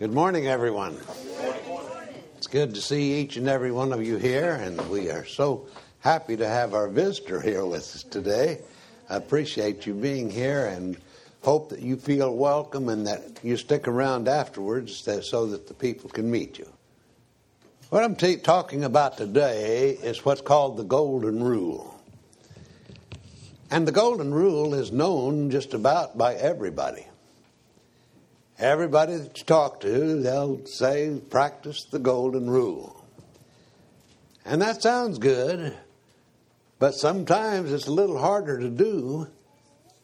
Good morning, everyone. It's good to see each and every one of you here, and we are so happy to have our visitor here with us today. I appreciate you being here and hope that you feel welcome and that you stick around afterwards so that the people can meet you. What I'm t- talking about today is what's called the Golden Rule. And the Golden Rule is known just about by everybody. Everybody that you talk to, they'll say, practice the golden rule. And that sounds good, but sometimes it's a little harder to do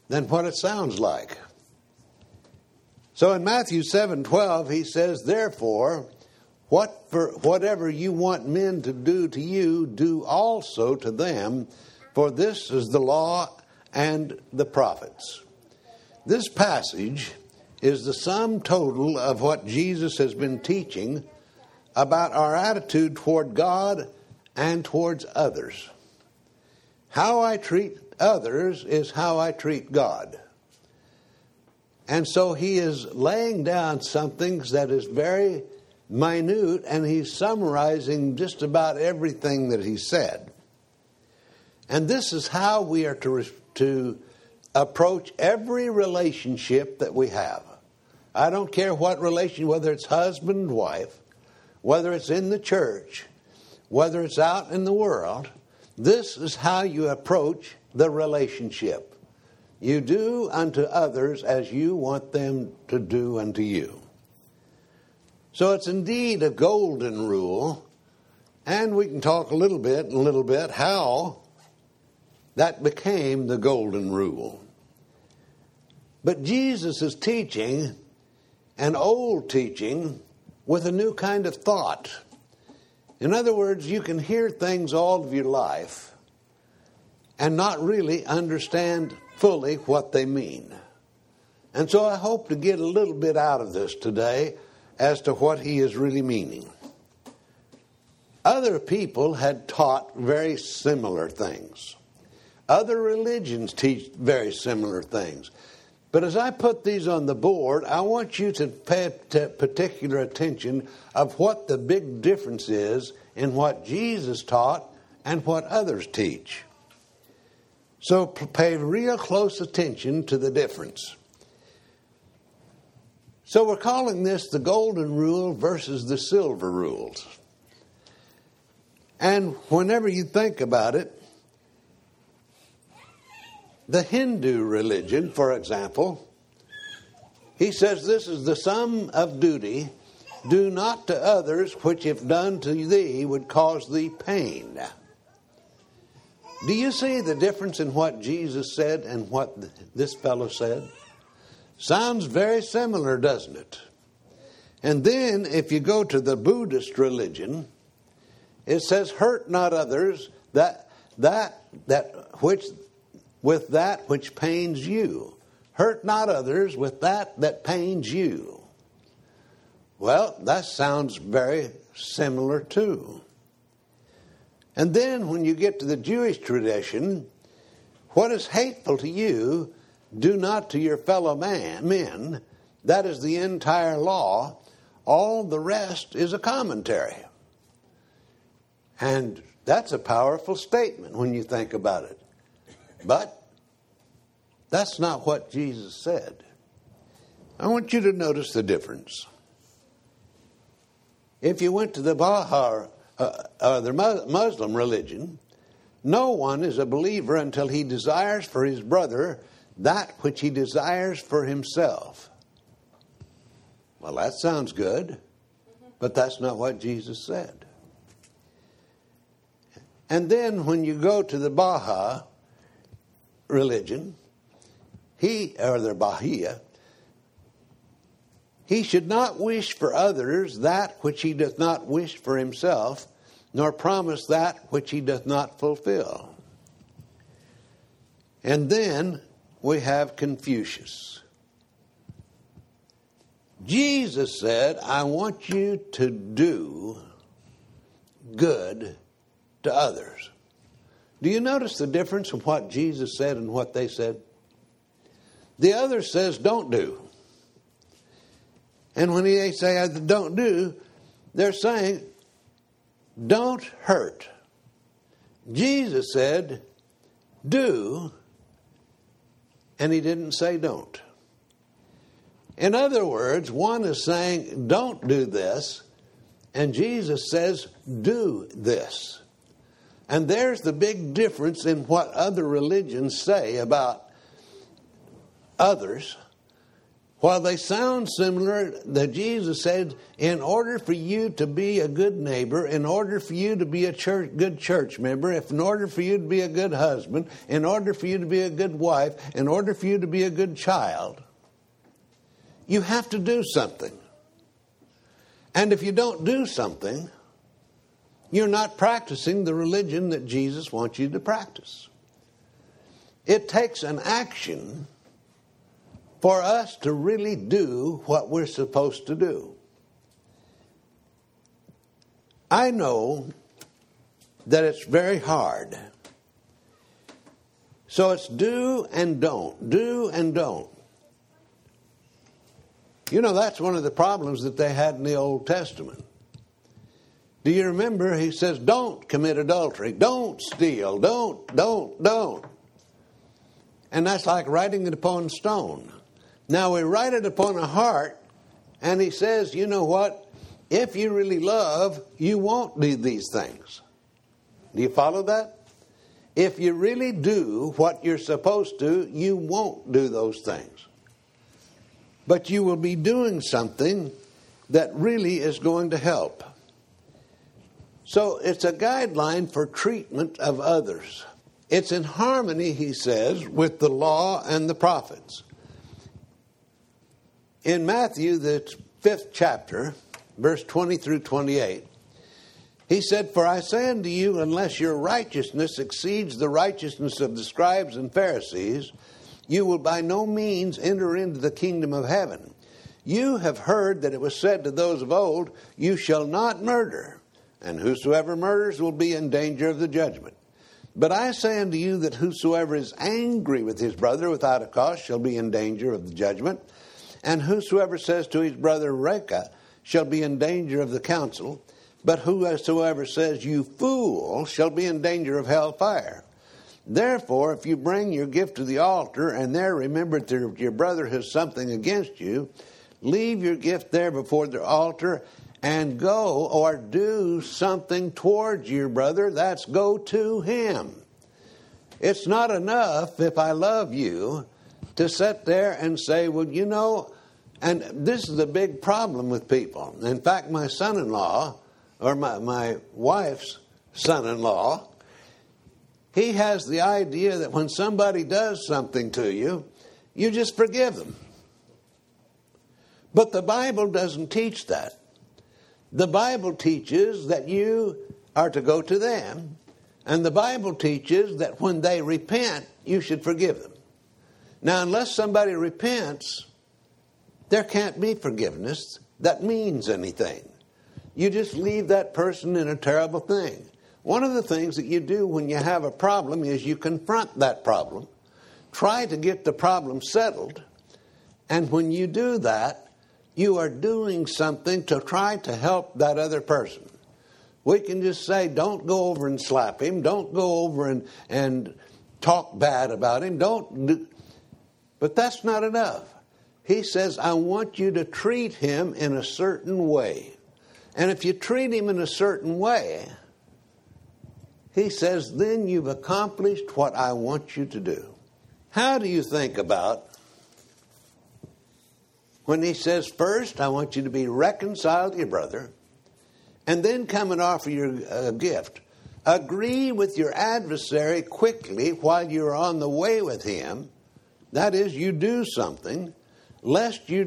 than what it sounds like. So in Matthew 7:12 he says, "Therefore, what for, whatever you want men to do to you, do also to them, for this is the law and the prophets." This passage is the sum total of what Jesus has been teaching about our attitude toward God and towards others. How I treat others is how I treat God. And so he is laying down something that is very minute and he's summarizing just about everything that he said. And this is how we are to, to approach every relationship that we have. I don't care what relation, whether it's husband and wife, whether it's in the church, whether it's out in the world, this is how you approach the relationship. You do unto others as you want them to do unto you. So it's indeed a golden rule, and we can talk a little bit, and a little bit, how that became the golden rule. But Jesus is teaching an old teaching with a new kind of thought. In other words, you can hear things all of your life and not really understand fully what they mean. And so I hope to get a little bit out of this today as to what he is really meaning. Other people had taught very similar things. Other religions teach very similar things. But as I put these on the board, I want you to pay particular attention of what the big difference is in what Jesus taught and what others teach. So pay real close attention to the difference. So we're calling this the golden rule versus the silver rules. And whenever you think about it, the Hindu religion, for example, he says this is the sum of duty. Do not to others which, if done to thee, would cause thee pain. Do you see the difference in what Jesus said and what this fellow said? Sounds very similar, doesn't it? And then, if you go to the Buddhist religion, it says, "Hurt not others that that that which with that which pains you. Hurt not others with that that pains you. Well, that sounds very similar too. And then when you get to the Jewish tradition, what is hateful to you, do not to your fellow man, men. That is the entire law. All the rest is a commentary. And that's a powerful statement when you think about it. But that's not what Jesus said. I want you to notice the difference. If you went to the Baha'i, uh, uh, the Muslim religion, no one is a believer until he desires for his brother that which he desires for himself. Well, that sounds good, but that's not what Jesus said. And then when you go to the Baha'i, religion, he, or their Baha'i, he should not wish for others that which he doth not wish for himself, nor promise that which he doth not fulfill. And then we have Confucius. Jesus said, I want you to do good to others. Do you notice the difference in what Jesus said and what they said? The other says, don't do. And when they say don't do, they're saying don't hurt. Jesus said do, and he didn't say don't. In other words, one is saying don't do this, and Jesus says do this. And there's the big difference in what other religions say about others. While they sound similar, that Jesus said, in order for you to be a good neighbor, in order for you to be a church, good church member, if in order for you to be a good husband, in order for you to be a good wife, in order for you to be a good child, you have to do something. And if you don't do something, you're not practicing the religion that Jesus wants you to practice. It takes an action for us to really do what we're supposed to do. I know that it's very hard. So it's do and don't, do and don't. You know, that's one of the problems that they had in the Old Testament. Do you remember? He says, Don't commit adultery. Don't steal. Don't, don't, don't. And that's like writing it upon stone. Now we write it upon a heart, and he says, You know what? If you really love, you won't do these things. Do you follow that? If you really do what you're supposed to, you won't do those things. But you will be doing something that really is going to help. So it's a guideline for treatment of others. It's in harmony, he says, with the law and the prophets. In Matthew, the fifth chapter, verse 20 through 28, he said, For I say unto you, unless your righteousness exceeds the righteousness of the scribes and Pharisees, you will by no means enter into the kingdom of heaven. You have heard that it was said to those of old, You shall not murder and whosoever murders will be in danger of the judgment. But I say unto you that whosoever is angry with his brother without a cause shall be in danger of the judgment, and whosoever says to his brother Raca shall be in danger of the council, but whosoever says you fool shall be in danger of hell fire. Therefore, if you bring your gift to the altar and there remember that your brother has something against you, leave your gift there before the altar and go or do something towards your brother, that's go to him. It's not enough if I love you to sit there and say, well, you know, and this is a big problem with people. In fact, my son in law, or my, my wife's son in law, he has the idea that when somebody does something to you, you just forgive them. But the Bible doesn't teach that. The Bible teaches that you are to go to them, and the Bible teaches that when they repent, you should forgive them. Now, unless somebody repents, there can't be forgiveness that means anything. You just leave that person in a terrible thing. One of the things that you do when you have a problem is you confront that problem, try to get the problem settled, and when you do that, you are doing something to try to help that other person. We can just say, don't go over and slap him, don't go over and, and talk bad about him, don't do. But that's not enough. He says, I want you to treat him in a certain way. And if you treat him in a certain way, he says, then you've accomplished what I want you to do. How do you think about when he says, First, I want you to be reconciled to your brother, and then come and offer your uh, gift. Agree with your adversary quickly while you're on the way with him. That is, you do something, lest, you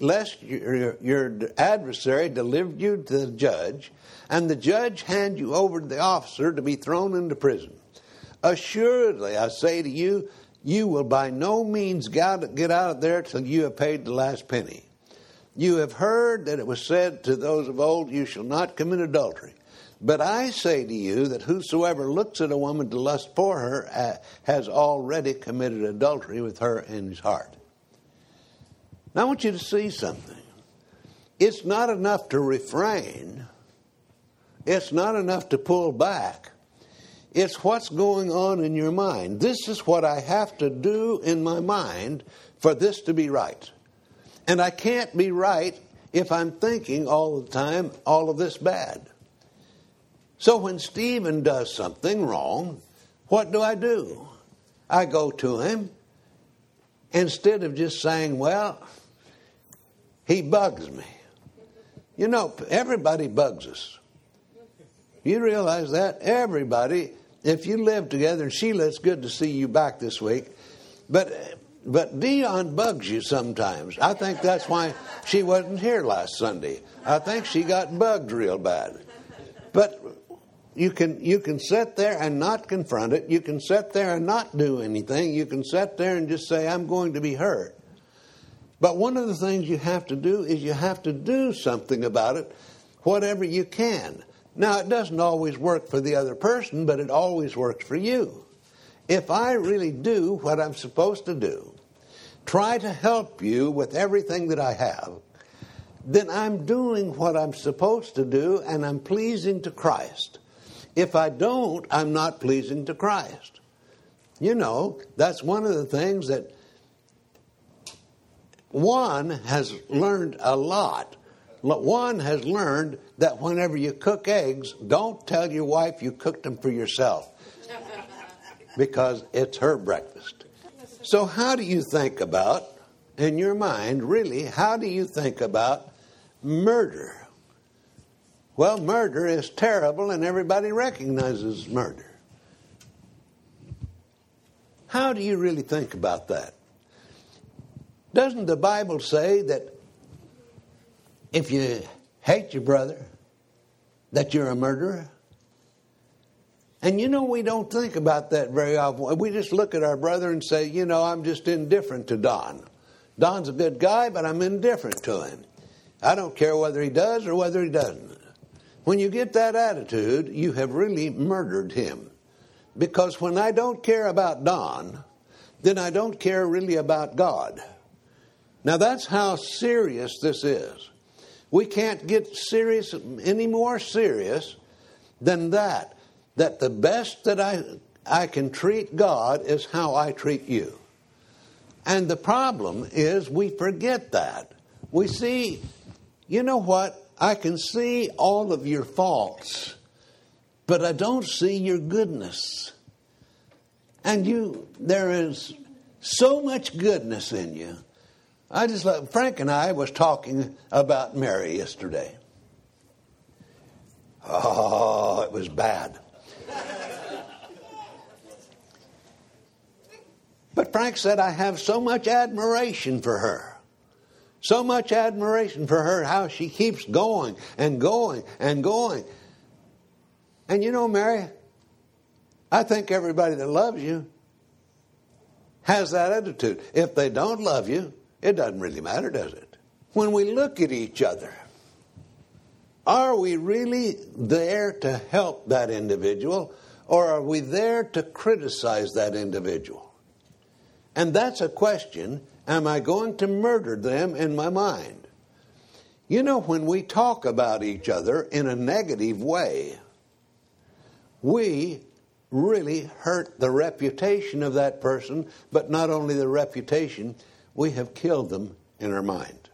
lest your, your adversary deliver you to the judge, and the judge hand you over to the officer to be thrown into prison. Assuredly, I say to you, you will by no means get out of there till you have paid the last penny. You have heard that it was said to those of old, You shall not commit adultery. But I say to you that whosoever looks at a woman to lust for her uh, has already committed adultery with her in his heart. Now I want you to see something. it's not enough to refrain, it's not enough to pull back. It's what's going on in your mind. This is what I have to do in my mind for this to be right. And I can't be right if I'm thinking all the time all of this bad. So when Stephen does something wrong, what do I do? I go to him instead of just saying, well, he bugs me. You know, everybody bugs us. You realize that? Everybody, if you live together, and Sheila, it's good to see you back this week. But but Dion bugs you sometimes. I think that's why she wasn't here last Sunday. I think she got bugged real bad. But you can you can sit there and not confront it. You can sit there and not do anything. You can sit there and just say, I'm going to be hurt. But one of the things you have to do is you have to do something about it, whatever you can. Now, it doesn't always work for the other person, but it always works for you. If I really do what I'm supposed to do, try to help you with everything that I have, then I'm doing what I'm supposed to do and I'm pleasing to Christ. If I don't, I'm not pleasing to Christ. You know, that's one of the things that one has learned a lot. One has learned that whenever you cook eggs, don't tell your wife you cooked them for yourself because it's her breakfast. So, how do you think about, in your mind, really, how do you think about murder? Well, murder is terrible and everybody recognizes murder. How do you really think about that? Doesn't the Bible say that if you hate your brother, that you're a murderer? And you know, we don't think about that very often. We just look at our brother and say, you know, I'm just indifferent to Don. Don's a good guy, but I'm indifferent to him. I don't care whether he does or whether he doesn't. When you get that attitude, you have really murdered him. Because when I don't care about Don, then I don't care really about God. Now that's how serious this is. We can't get serious any more serious than that. That the best that I I can treat God is how I treat you. And the problem is we forget that. We see, you know what? I can see all of your faults, but I don't see your goodness. And you there is so much goodness in you I just like Frank and I was talking about Mary yesterday. Oh, it was bad. but Frank said, I have so much admiration for her. So much admiration for her, how she keeps going and going and going. And you know, Mary, I think everybody that loves you has that attitude. If they don't love you, it doesn't really matter, does it? When we look at each other, are we really there to help that individual or are we there to criticize that individual? And that's a question am I going to murder them in my mind? You know, when we talk about each other in a negative way, we really hurt the reputation of that person, but not only the reputation, we have killed them in our mind.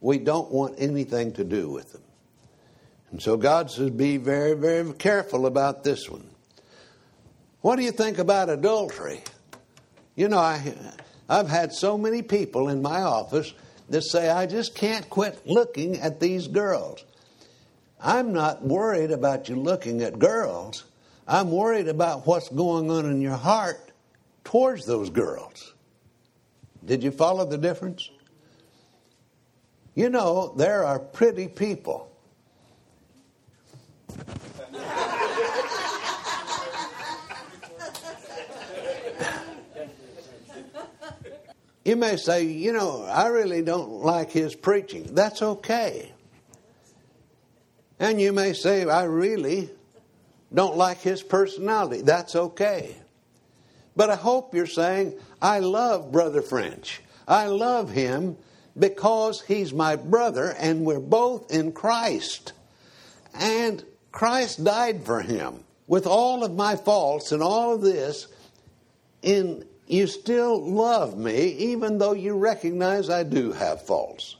We don't want anything to do with them. And so God says, be very, very careful about this one. What do you think about adultery? You know, I, I've had so many people in my office that say, I just can't quit looking at these girls. I'm not worried about you looking at girls. I'm worried about what's going on in your heart towards those girls. Did you follow the difference? You know, there are pretty people. you may say, you know, I really don't like his preaching. That's okay. And you may say, I really don't like his personality. That's okay. But I hope you're saying, I love Brother French. I love him because he's my brother and we're both in Christ. And Christ died for him. With all of my faults and all of this, in you still love me even though you recognize I do have faults.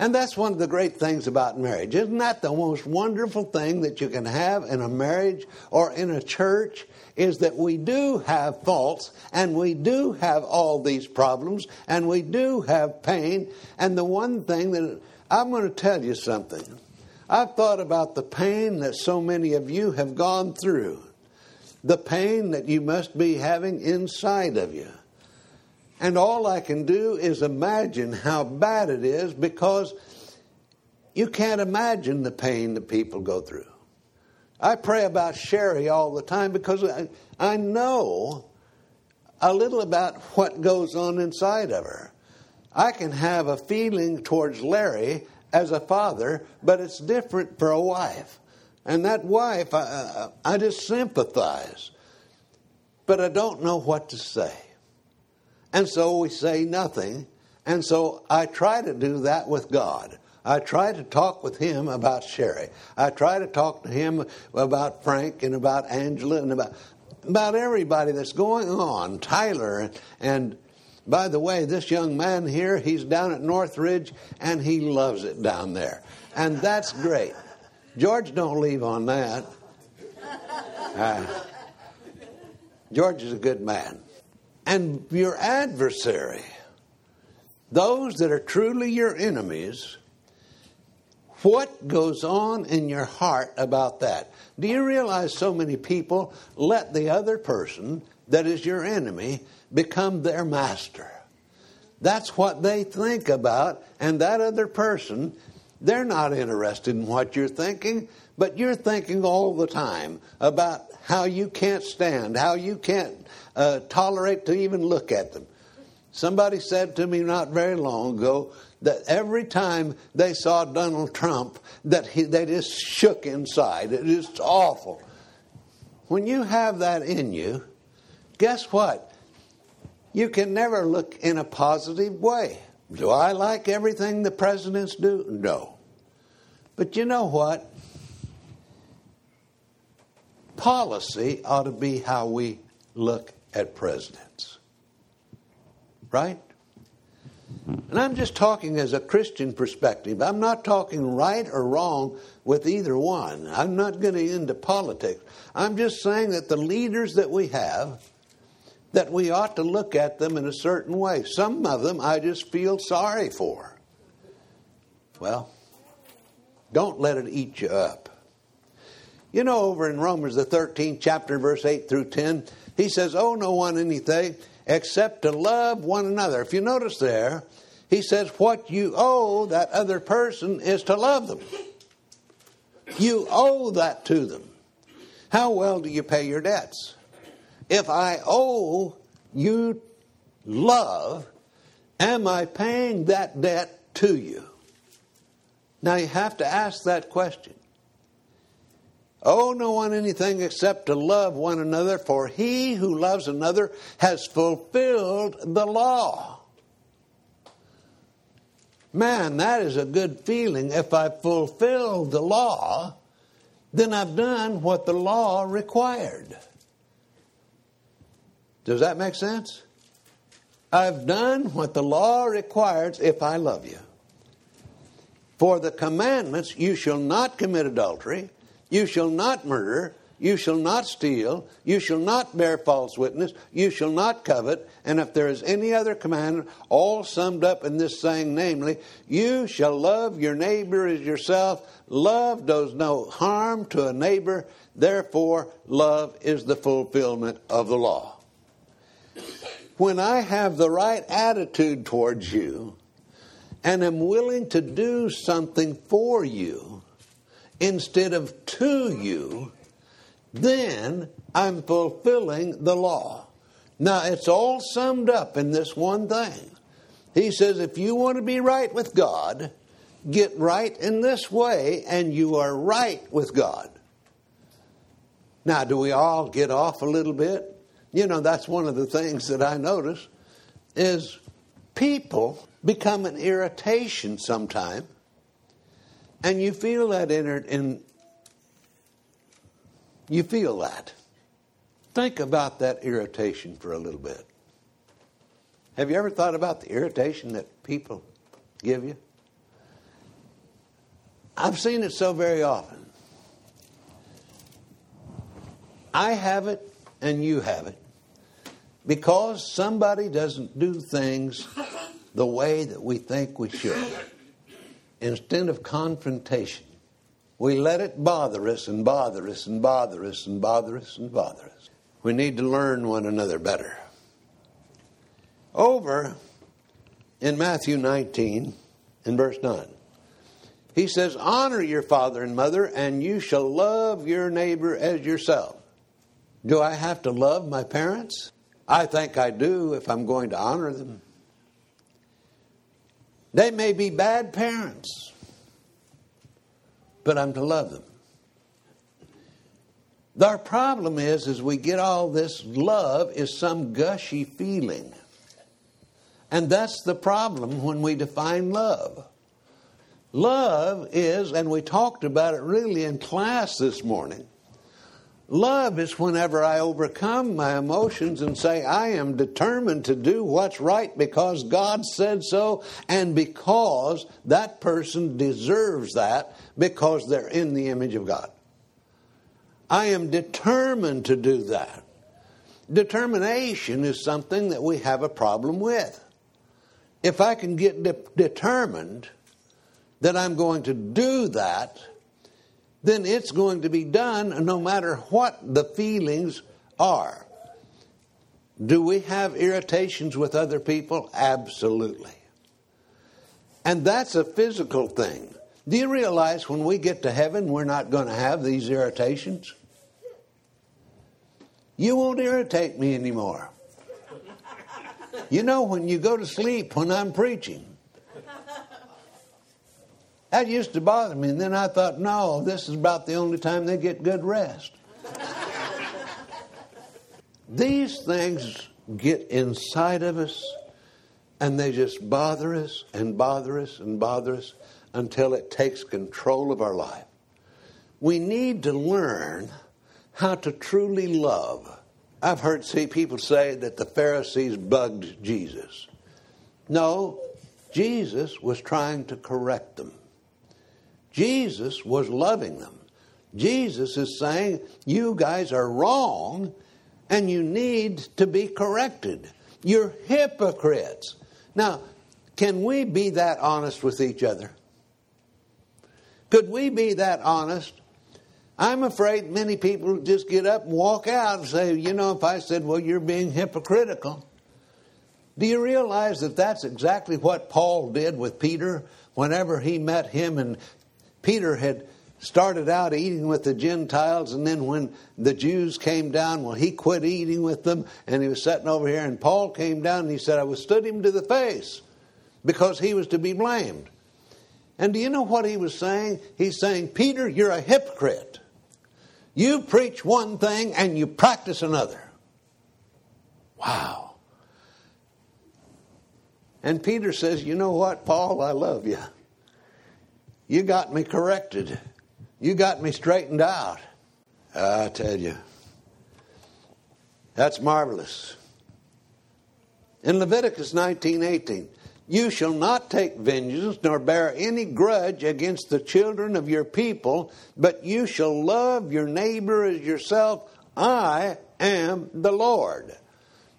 And that's one of the great things about marriage. Isn't that the most wonderful thing that you can have in a marriage or in a church? Is that we do have faults and we do have all these problems and we do have pain. And the one thing that I'm going to tell you something. I've thought about the pain that so many of you have gone through, the pain that you must be having inside of you. And all I can do is imagine how bad it is because you can't imagine the pain that people go through. I pray about Sherry all the time because I, I know a little about what goes on inside of her. I can have a feeling towards Larry as a father, but it's different for a wife. And that wife, I, I just sympathize, but I don't know what to say. And so we say nothing. And so I try to do that with God. I try to talk with him about Sherry. I try to talk to him about Frank and about Angela and about about everybody that's going on. Tyler and, and by the way, this young man here, he's down at Northridge and he loves it down there. And that's great. George don't leave on that. Uh, George is a good man and your adversary, those that are truly your enemies, what goes on in your heart about that? Do you realize so many people let the other person that is your enemy become their master? That's what they think about, and that other person, they're not interested in what you're thinking, but you're thinking all the time about how you can't stand, how you can't uh, tolerate to even look at them. Somebody said to me not very long ago that every time they saw Donald Trump, that he, they just shook inside. It is awful. When you have that in you, guess what? You can never look in a positive way. Do I like everything the presidents do? No. But you know what? Policy ought to be how we look at presidents. Right? And I'm just talking as a Christian perspective. I'm not talking right or wrong with either one. I'm not getting into politics. I'm just saying that the leaders that we have, that we ought to look at them in a certain way. Some of them I just feel sorry for. Well, don't let it eat you up. You know, over in Romans, the 13th chapter, verse 8 through 10, he says, Owe no one anything except to love one another. If you notice there, he says, What you owe that other person is to love them. You owe that to them. How well do you pay your debts? If I owe you love, am I paying that debt to you? Now you have to ask that question. Owe no one anything except to love one another, for he who loves another has fulfilled the law. Man, that is a good feeling. If I fulfill the law, then I've done what the law required. Does that make sense? I've done what the law requires if I love you. For the commandments, you shall not commit adultery you shall not murder. You shall not steal. You shall not bear false witness. You shall not covet. And if there is any other commandment, all summed up in this saying, namely, you shall love your neighbor as yourself. Love does no harm to a neighbor. Therefore, love is the fulfillment of the law. When I have the right attitude towards you and am willing to do something for you, instead of to you, then I'm fulfilling the law. Now, it's all summed up in this one thing. He says, if you want to be right with God, get right in this way, and you are right with God. Now, do we all get off a little bit? You know, that's one of the things that I notice is people become an irritation sometime, and you feel that in, in you feel that. Think about that irritation for a little bit. Have you ever thought about the irritation that people give you? I've seen it so very often. I have it and you have it because somebody doesn't do things the way that we think we should. Instead of confrontation, we let it bother us and bother us and bother us and bother us and bother us. We need to learn one another better. Over in Matthew 19, in verse 9, he says, Honor your father and mother, and you shall love your neighbor as yourself. Do I have to love my parents? I think I do if I'm going to honor them. They may be bad parents, but I'm to love them. Our problem is, is we get all this love is some gushy feeling. And that's the problem when we define love. Love is, and we talked about it really in class this morning, Love is whenever I overcome my emotions and say, I am determined to do what's right because God said so and because that person deserves that because they're in the image of God. I am determined to do that. Determination is something that we have a problem with. If I can get de- determined that I'm going to do that, then it's going to be done no matter what the feelings are. Do we have irritations with other people? Absolutely. And that's a physical thing. Do you realize when we get to heaven, we're not going to have these irritations? You won't irritate me anymore. You know, when you go to sleep when I'm preaching, that used to bother me. And then I thought, no, this is about the only time they get good rest. These things get inside of us and they just bother us and bother us and bother us until it takes control of our life. We need to learn how to truly love. I've heard see people say that the Pharisees bugged Jesus. No, Jesus was trying to correct them. Jesus was loving them. Jesus is saying, You guys are wrong and you need to be corrected. You're hypocrites. Now, can we be that honest with each other? Could we be that honest? I'm afraid many people just get up and walk out and say, you know, if I said, well, you're being hypocritical. Do you realize that that's exactly what Paul did with Peter whenever he met him and Peter had started out eating with the Gentiles, and then when the Jews came down, well, he quit eating with them, and he was sitting over here, and Paul came down and he said, I withstood him to the face because he was to be blamed. And do you know what he was saying? He's saying, Peter, you're a hypocrite. You preach one thing and you practice another. Wow. And Peter says, You know what, Paul? I love you. You got me corrected. You got me straightened out. I tell you, that's marvelous. In Leviticus 19:18, you shall not take vengeance nor bear any grudge against the children of your people, but you shall love your neighbor as yourself. I am the Lord.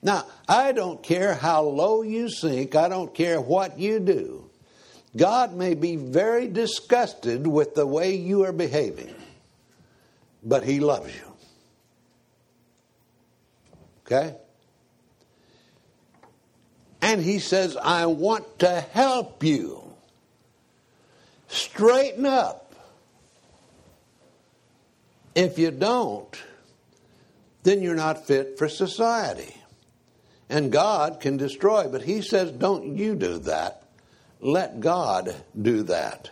Now, I don't care how low you sink, I don't care what you do. God may be very disgusted with the way you are behaving, but He loves you. Okay? And He says, I want to help you. Straighten up. If you don't, then you're not fit for society. And God can destroy, but He says, don't you do that. Let God do that.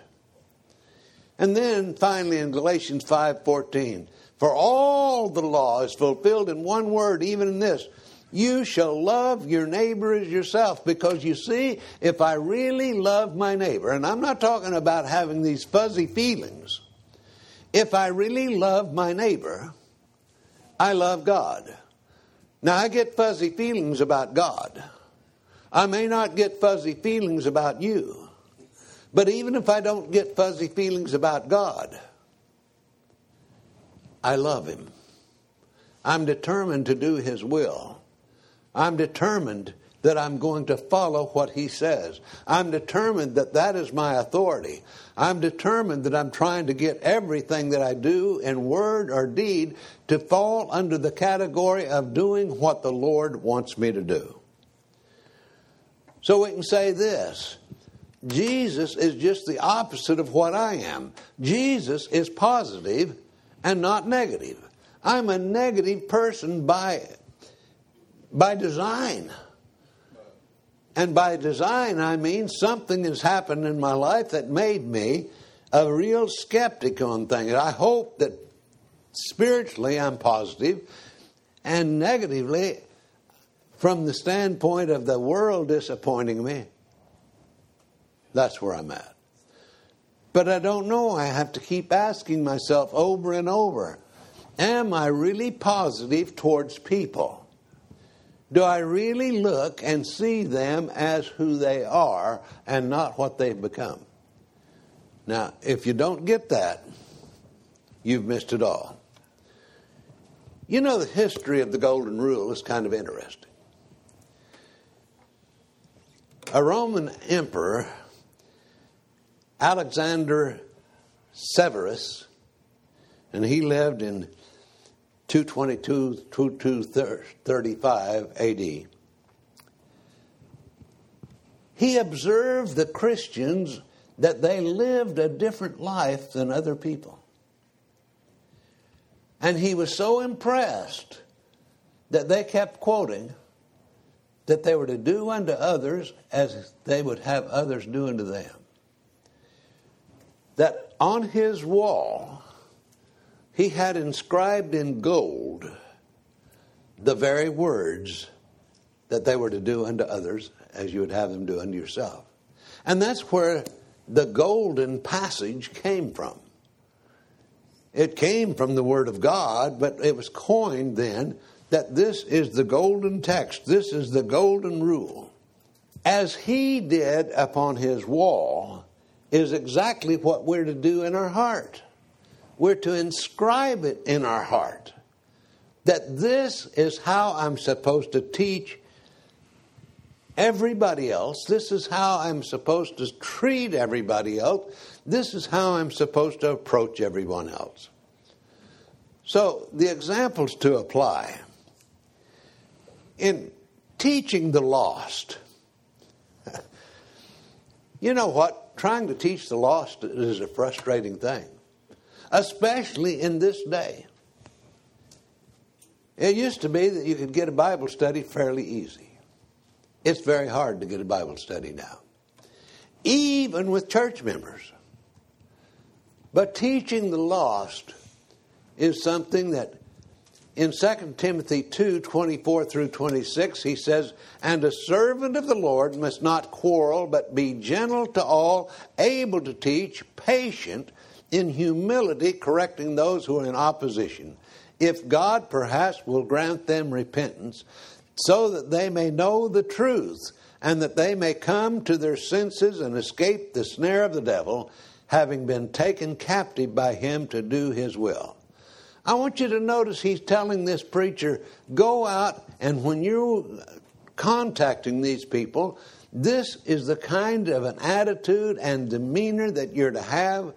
And then finally in Galatians 5:14, for all the law is fulfilled in one word, even in this, You shall love your neighbor as yourself. Because you see, if I really love my neighbor, and I'm not talking about having these fuzzy feelings, if I really love my neighbor, I love God. Now, I get fuzzy feelings about God. I may not get fuzzy feelings about you. But even if I don't get fuzzy feelings about God, I love Him. I'm determined to do His will. I'm determined that I'm going to follow what He says. I'm determined that that is my authority. I'm determined that I'm trying to get everything that I do in word or deed to fall under the category of doing what the Lord wants me to do. So we can say this Jesus is just the opposite of what I am. Jesus is positive and not negative. I'm a negative person by, by design. And by design, I mean something has happened in my life that made me a real skeptic on things. I hope that spiritually I'm positive, and negatively, from the standpoint of the world disappointing me, that's where I'm at. But I don't know. I have to keep asking myself over and over Am I really positive towards people? Do I really look and see them as who they are and not what they've become? Now, if you don't get that, you've missed it all. You know, the history of the Golden Rule is kind of interesting. A Roman emperor Alexander Severus, and he lived in 222 235 AD. He observed the Christians that they lived a different life than other people. And he was so impressed that they kept quoting that they were to do unto others as they would have others do unto them that on his wall he had inscribed in gold the very words that they were to do unto others as you would have them do unto yourself. And that's where the golden passage came from. It came from the Word of God, but it was coined then that this is the golden text, this is the golden rule. As he did upon his wall, is exactly what we're to do in our heart. We're to inscribe it in our heart that this is how I'm supposed to teach everybody else. This is how I'm supposed to treat everybody else. This is how I'm supposed to approach everyone else. So, the examples to apply in teaching the lost. you know what? trying to teach the lost is a frustrating thing, especially in this day. It used to be that you could get a Bible study fairly easy. It's very hard to get a Bible study now, even with church members. But teaching the lost is something that in 2 Timothy 2 24 through 26, he says, And a servant of the Lord must not quarrel, but be gentle to all, able to teach, patient, in humility, correcting those who are in opposition. If God perhaps will grant them repentance, so that they may know the truth, and that they may come to their senses and escape the snare of the devil, having been taken captive by him to do his will. I want you to notice he's telling this preacher, go out and when you're uh, contacting these people, this is the kind of an attitude and demeanor that you're to have.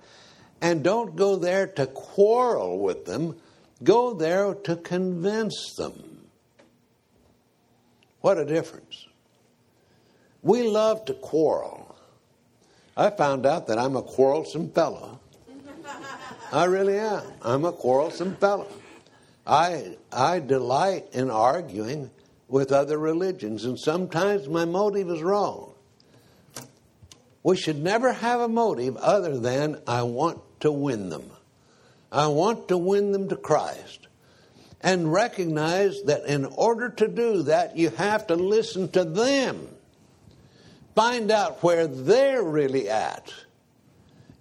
And don't go there to quarrel with them, go there to convince them. What a difference. We love to quarrel. I found out that I'm a quarrelsome fellow. I really am. I'm a quarrelsome fellow. I, I delight in arguing with other religions, and sometimes my motive is wrong. We should never have a motive other than I want to win them. I want to win them to Christ. and recognize that in order to do that, you have to listen to them. Find out where they're really at.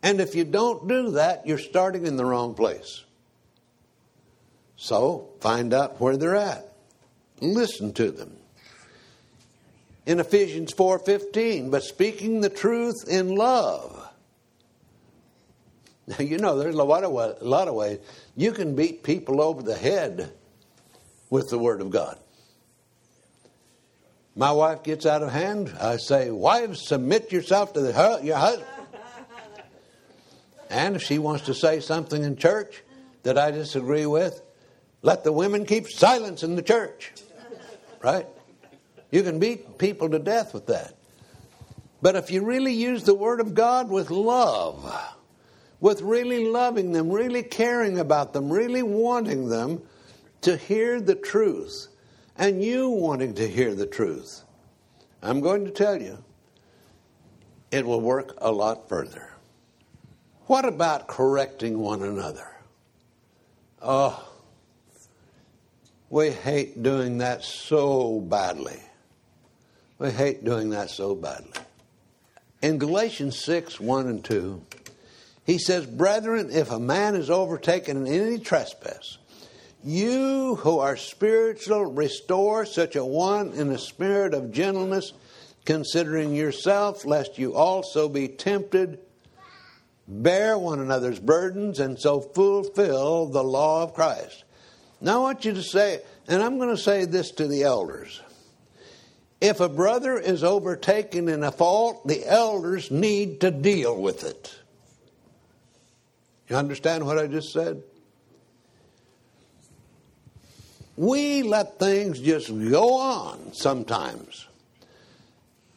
And if you don't do that, you're starting in the wrong place. So, find out where they're at. Listen to them. In Ephesians 4:15, but speaking the truth in love. Now, you know, there's a lot, of, a lot of ways you can beat people over the head with the Word of God. My wife gets out of hand. I say, Wives, submit yourself to the, your husband. And if she wants to say something in church that I disagree with, let the women keep silence in the church. Right? You can beat people to death with that. But if you really use the Word of God with love, with really loving them, really caring about them, really wanting them to hear the truth, and you wanting to hear the truth, I'm going to tell you, it will work a lot further. What about correcting one another? Oh, we hate doing that so badly. We hate doing that so badly. In Galatians 6 1 and 2, he says, Brethren, if a man is overtaken in any trespass, you who are spiritual, restore such a one in a spirit of gentleness, considering yourself, lest you also be tempted. Bear one another's burdens, and so fulfill the law of Christ. Now, I want you to say, and I'm going to say this to the elders. If a brother is overtaken in a fault, the elders need to deal with it. You understand what I just said? We let things just go on sometimes.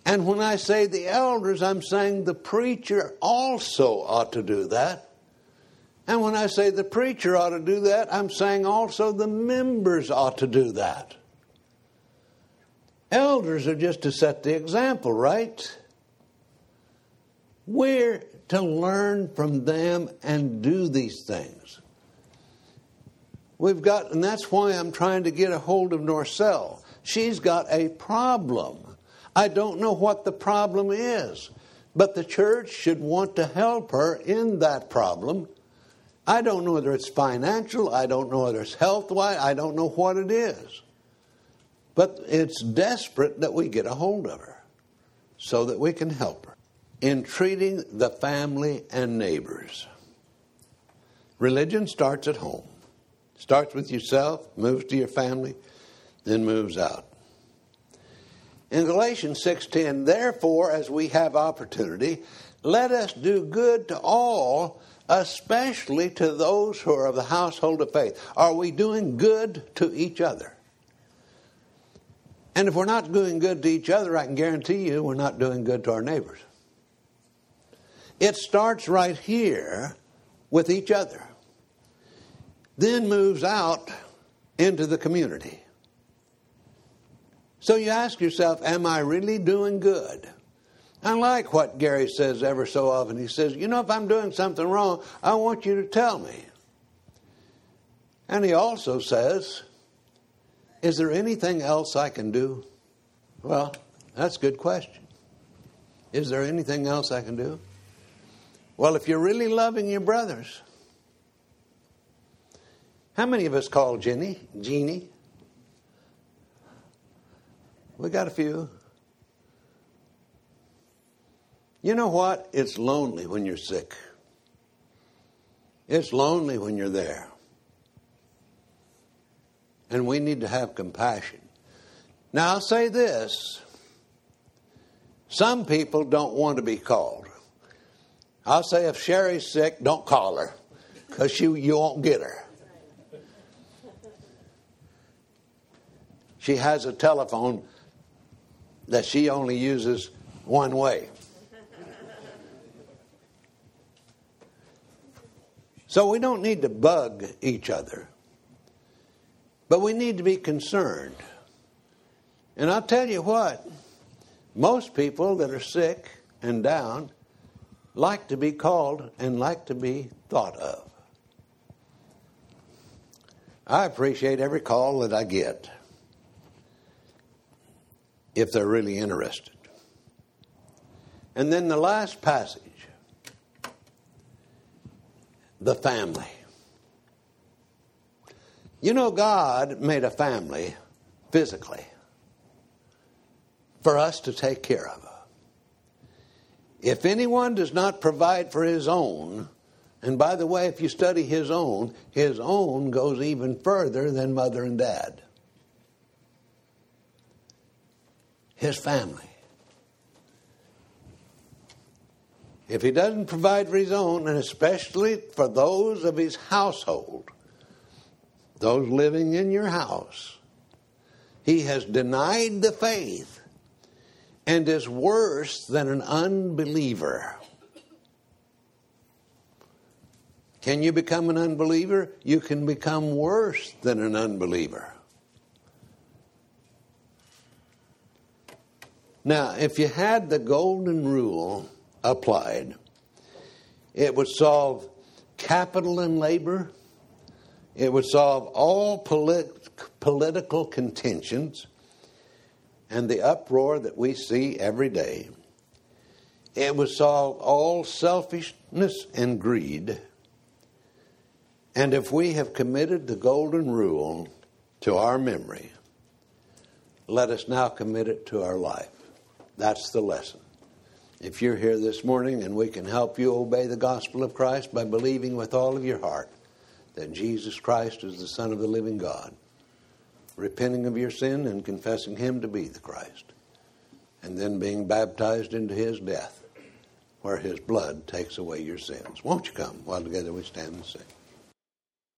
And when I say the elders, I'm saying the preacher also ought to do that. And when I say the preacher ought to do that, I'm saying also the members ought to do that. Elders are just to set the example, right? We're to learn from them and do these things. We've got, and that's why I'm trying to get a hold of Norcell. She's got a problem. I don't know what the problem is, but the church should want to help her in that problem I don't know whether it's financial, I don't know whether it's health wise, I don't know what it is. But it's desperate that we get a hold of her so that we can help her in treating the family and neighbors. Religion starts at home. Starts with yourself, moves to your family, then moves out. In Galatians 6:10, therefore as we have opportunity, let us do good to all especially to those who are of the household of faith. Are we doing good to each other? And if we're not doing good to each other, I can guarantee you we're not doing good to our neighbors. It starts right here with each other, then moves out into the community. So you ask yourself, am I really doing good? I like what Gary says ever so often. He says, You know, if I'm doing something wrong, I want you to tell me. And he also says, Is there anything else I can do? Well, that's a good question. Is there anything else I can do? Well, if you're really loving your brothers, how many of us call Jenny, Jeannie? We got a few. You know what? It's lonely when you're sick. It's lonely when you're there. And we need to have compassion. Now, I'll say this some people don't want to be called. I'll say if Sherry's sick, don't call her because you, you won't get her. She has a telephone that she only uses one way. So we don't need to bug each other, but we need to be concerned. And I'll tell you what, most people that are sick and down like to be called and like to be thought of. I appreciate every call that I get if they're really interested. And then the last passage the family. You know, God made a family physically for us to take care of. If anyone does not provide for his own, and by the way, if you study his own, his own goes even further than mother and dad. His family. If he doesn't provide for his own, and especially for those of his household, those living in your house, he has denied the faith and is worse than an unbeliever. Can you become an unbeliever? You can become worse than an unbeliever. Now, if you had the golden rule applied, it would solve capital and labor, it would solve all polit- political contentions, and the uproar that we see every day. It would solve all selfishness and greed. And if we have committed the golden rule to our memory, let us now commit it to our life. That's the lesson. If you're here this morning and we can help you obey the gospel of Christ by believing with all of your heart that Jesus Christ is the Son of the living God, repenting of your sin and confessing Him to be the Christ, and then being baptized into His death, where His blood takes away your sins. Won't you come while together we stand and sing?